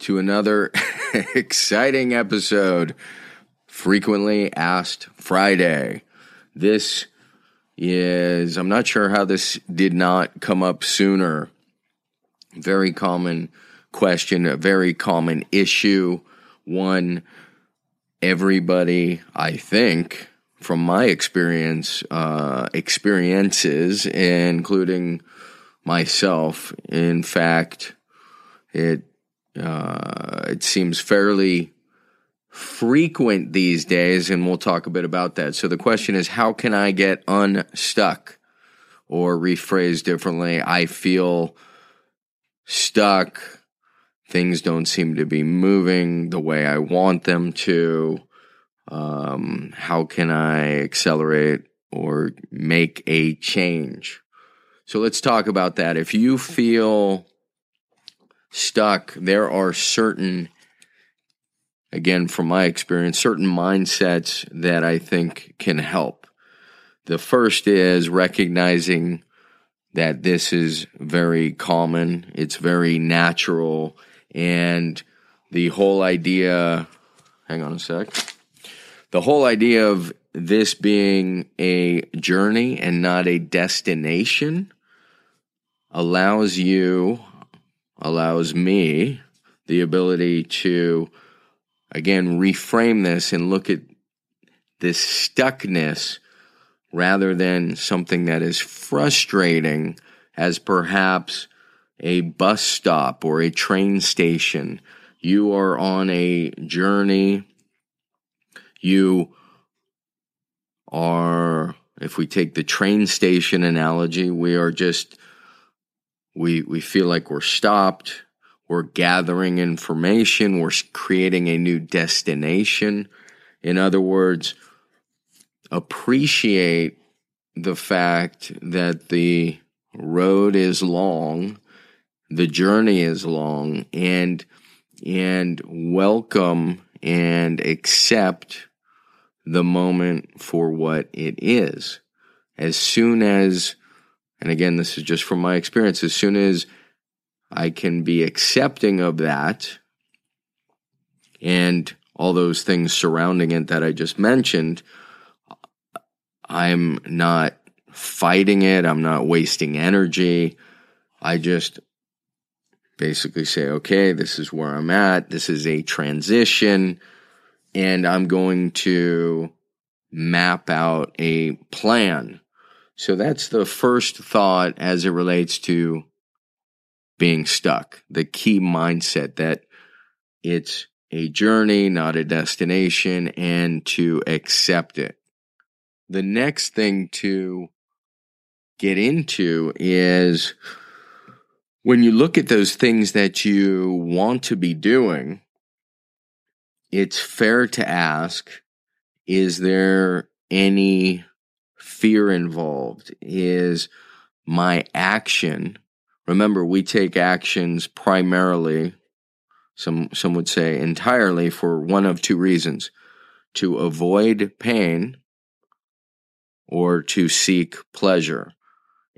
to another exciting episode. Frequently Asked Friday. This is, I'm not sure how this did not come up sooner. Very common question, a very common issue. One everybody, I think, from my experience, uh, experiences, including myself. In fact, it uh, it seems fairly frequent these days, and we'll talk a bit about that. So the question is, how can I get unstuck? Or rephrase differently, I feel stuck. Things don't seem to be moving the way I want them to. Um, how can I accelerate or make a change? So let's talk about that. If you feel stuck, there are certain, again, from my experience, certain mindsets that I think can help. The first is recognizing that this is very common, it's very natural, and the whole idea, hang on a sec, the whole idea of this being a journey and not a destination allows you allows me the ability to, again, reframe this and look at this stuckness rather than something that is frustrating as perhaps a bus stop or a train station. You are on a journey. You are, if we take the train station analogy, we are just we we feel like we're stopped. We're gathering information. We're creating a new destination. In other words appreciate the fact that the road is long the journey is long and and welcome and accept the moment for what it is. As soon as and again, this is just from my experience, as soon as I can be accepting of that and all those things surrounding it that I just mentioned, I'm not fighting it. I'm not wasting energy. I just basically say, okay, this is where I'm at. This is a transition. And I'm going to map out a plan so that's the first thought as it relates to being stuck. The key mindset that it's a journey, not a destination, and to accept it. The next thing to get into is when you look at those things that you want to be doing, it's fair to ask, is there any fear involved is my action. Remember, we take actions primarily, some, some would say entirely, for one of two reasons to avoid pain or to seek pleasure.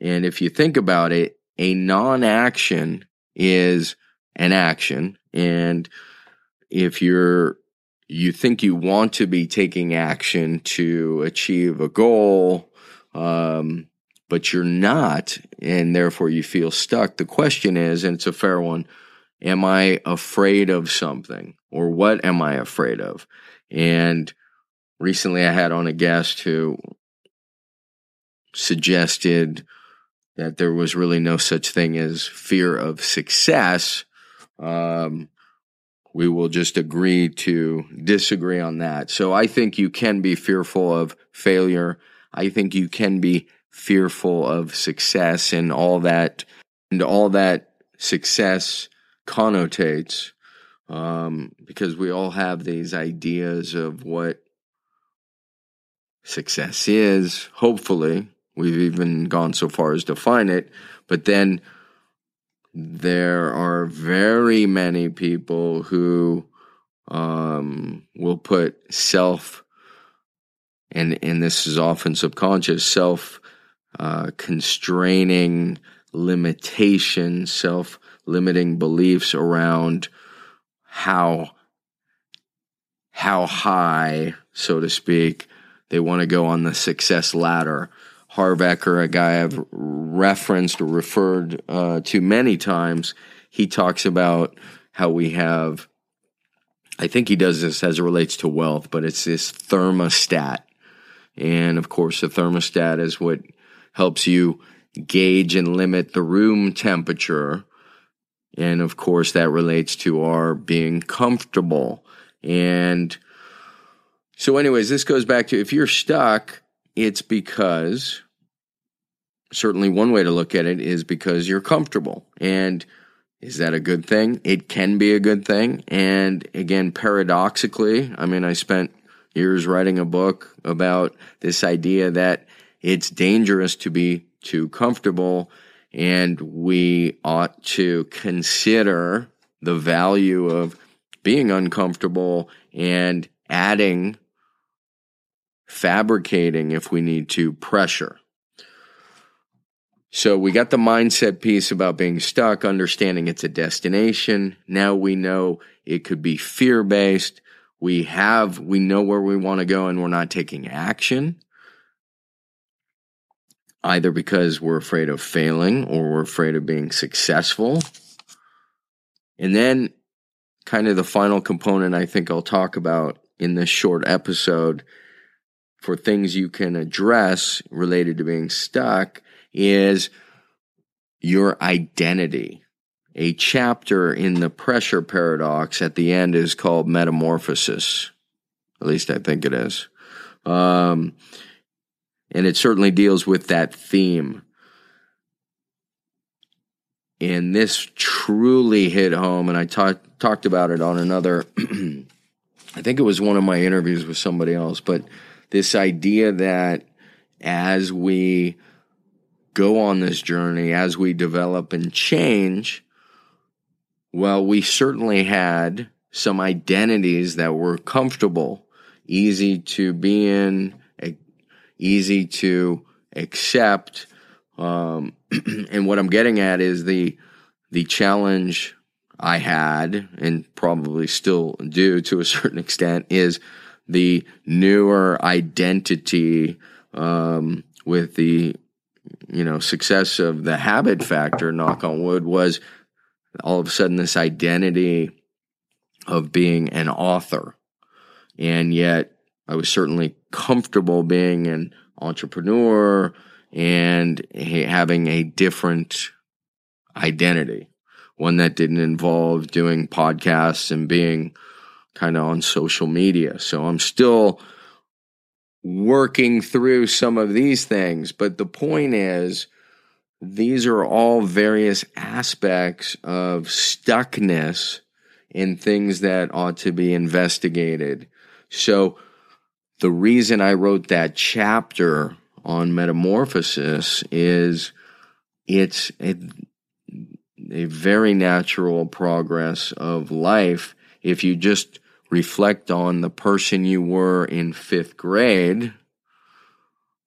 And if you think about it, a non action is an action. And if you're you think you want to be taking action to achieve a goal, um, but you're not, and therefore you feel stuck. The question is, and it's a fair one, am I afraid of something? Or what am I afraid of? And recently I had on a guest who suggested that there was really no such thing as fear of success. Um, we will just agree to disagree on that. So I think you can be fearful of failure. I think you can be fearful of success and all that, and all that success connotates. um, because we all have these ideas of what success is. Hopefully, we've even gone so far as to define it, but then there are very many people who um, will put self, and and this is often subconscious, self uh, constraining limitation, self limiting beliefs around how how high, so to speak, they want to go on the success ladder. Harv Eker, a guy I've referenced or referred uh, to many times, he talks about how we have. I think he does this as it relates to wealth, but it's this thermostat. And of course, the thermostat is what helps you gauge and limit the room temperature. And of course, that relates to our being comfortable. And so, anyways, this goes back to if you're stuck, it's because certainly one way to look at it is because you're comfortable. And is that a good thing? It can be a good thing. And again, paradoxically, I mean, I spent years writing a book about this idea that it's dangerous to be too comfortable, and we ought to consider the value of being uncomfortable and adding, fabricating if we need to, pressure. So we got the mindset piece about being stuck, understanding it's a destination. Now we know it could be fear based. We have, we know where we want to go and we're not taking action either because we're afraid of failing or we're afraid of being successful. And then, kind of the final component I think I'll talk about in this short episode for things you can address related to being stuck is your identity. A chapter in the pressure paradox at the end is called Metamorphosis. At least I think it is. Um, and it certainly deals with that theme. And this truly hit home, and I talked talked about it on another. I think it was one of my interviews with somebody else, but this idea that as we go on this journey, as we develop and change, well, we certainly had some identities that were comfortable, easy to be in, easy to accept. Um, and what I'm getting at is the the challenge I had and probably still do to a certain extent is the newer identity um, with the you know success of the habit factor. Knock on wood was all of a sudden this identity of being an author, and yet I was certainly comfortable being an entrepreneur and having a different identity, one that didn't involve doing podcasts and being kind of on social media. So I'm still working through some of these things, but the point is, these are all various aspects of stuckness in things that ought to be investigated. So, the reason I wrote that chapter on metamorphosis is it's a, a very natural progress of life if you just reflect on the person you were in fifth grade,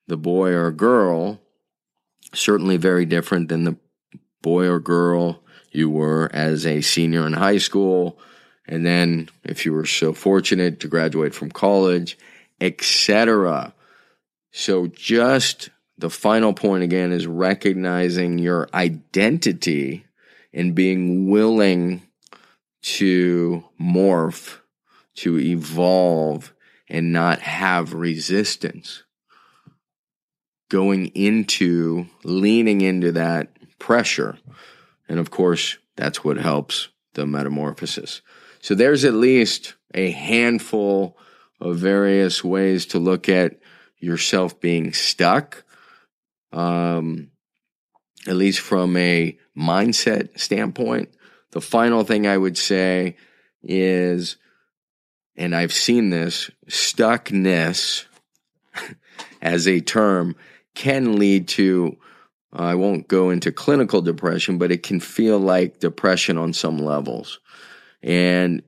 the boy or girl, certainly very different than the boy or girl you were as a senior in high school. And then, if you were so fortunate to graduate from college, etc. So just the final point again is recognizing your identity and being willing to morph, to evolve, and not have resistance. Going into, leaning into that pressure. And of course, that's what helps the metamorphosis. So there's at least a handful of various ways to look at yourself being stuck, um, at least from a mindset standpoint. The final thing I would say is, and I've seen this, stuckness as a term can lead to, uh, I won't go into clinical depression, but it can feel like depression on some levels. And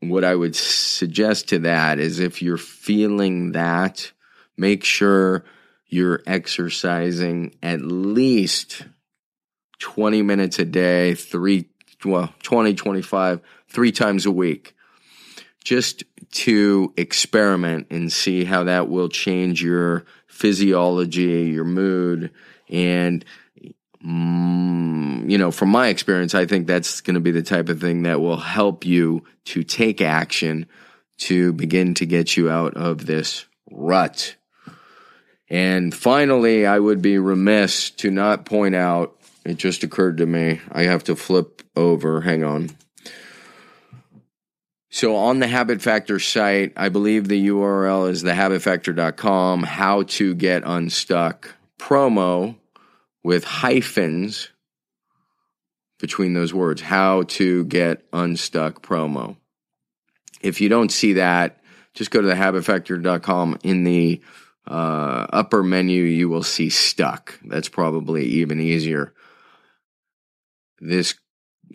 what I would suggest to that is if you're feeling that, make sure you're exercising at least 20 minutes a day, three, well, 20, 25, three times a week, just to experiment and see how that will change your physiology, your mood, and mm, you know, from my experience, I think that's going to be the type of thing that will help you to take action to begin to get you out of this rut. And finally, I would be remiss to not point out, it just occurred to me, I have to flip over, hang on. So on the Habit Factor site, I believe the URL is thehabitfactor.com, how to get unstuck promo with hyphens between those words, how to get unstuck promo. If you don't see that, just go to thehabitfactor.com in the uh, upper menu, you will see stuck. That's probably even easier. This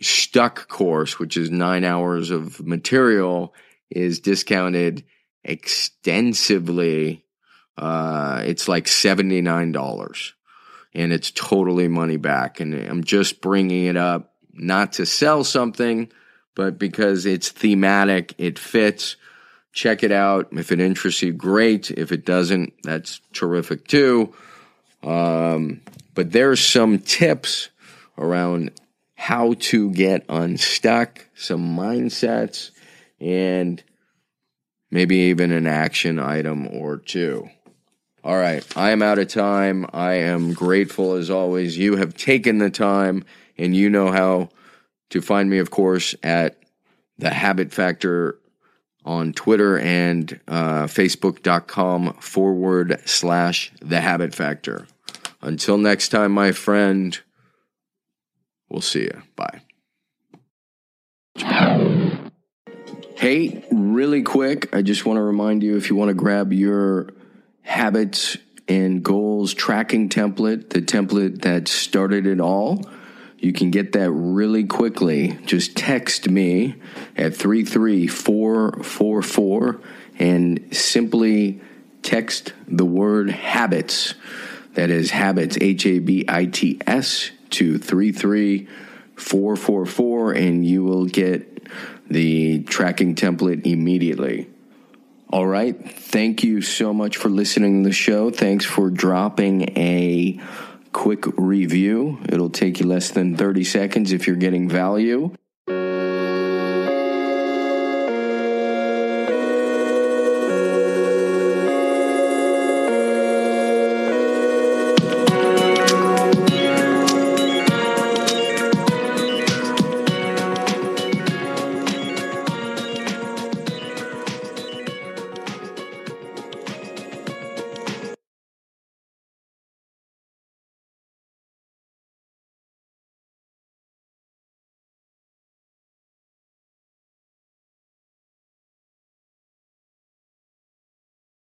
stuck course, which is nine hours of material, is discounted extensively. Uh, it's like $79 and it's totally money back. And I'm just bringing it up not to sell something, but because it's thematic, it fits. Check it out. If it interests you, great. If it doesn't, that's terrific too. Um, but there's some tips around how to get unstuck, some mindsets, and maybe even an action item or two. All right, I am out of time. I am grateful as always. You have taken the time, and you know how to find me, of course, at the Habit Factor on Twitter and uh, Facebook.com forward slash the Habit Factor. Until next time, my friend. We'll see you. Bye. Hey, really quick, I just want to remind you if you want to grab your habits and goals tracking template, the template that started it all, you can get that really quickly. Just text me at 33444 and simply text the word habits. That is habits, H A B I T S to 33444 and you will get the tracking template immediately. All right. Thank you so much for listening to the show. Thanks for dropping a quick review. It'll take you less than 30 seconds if you're getting value.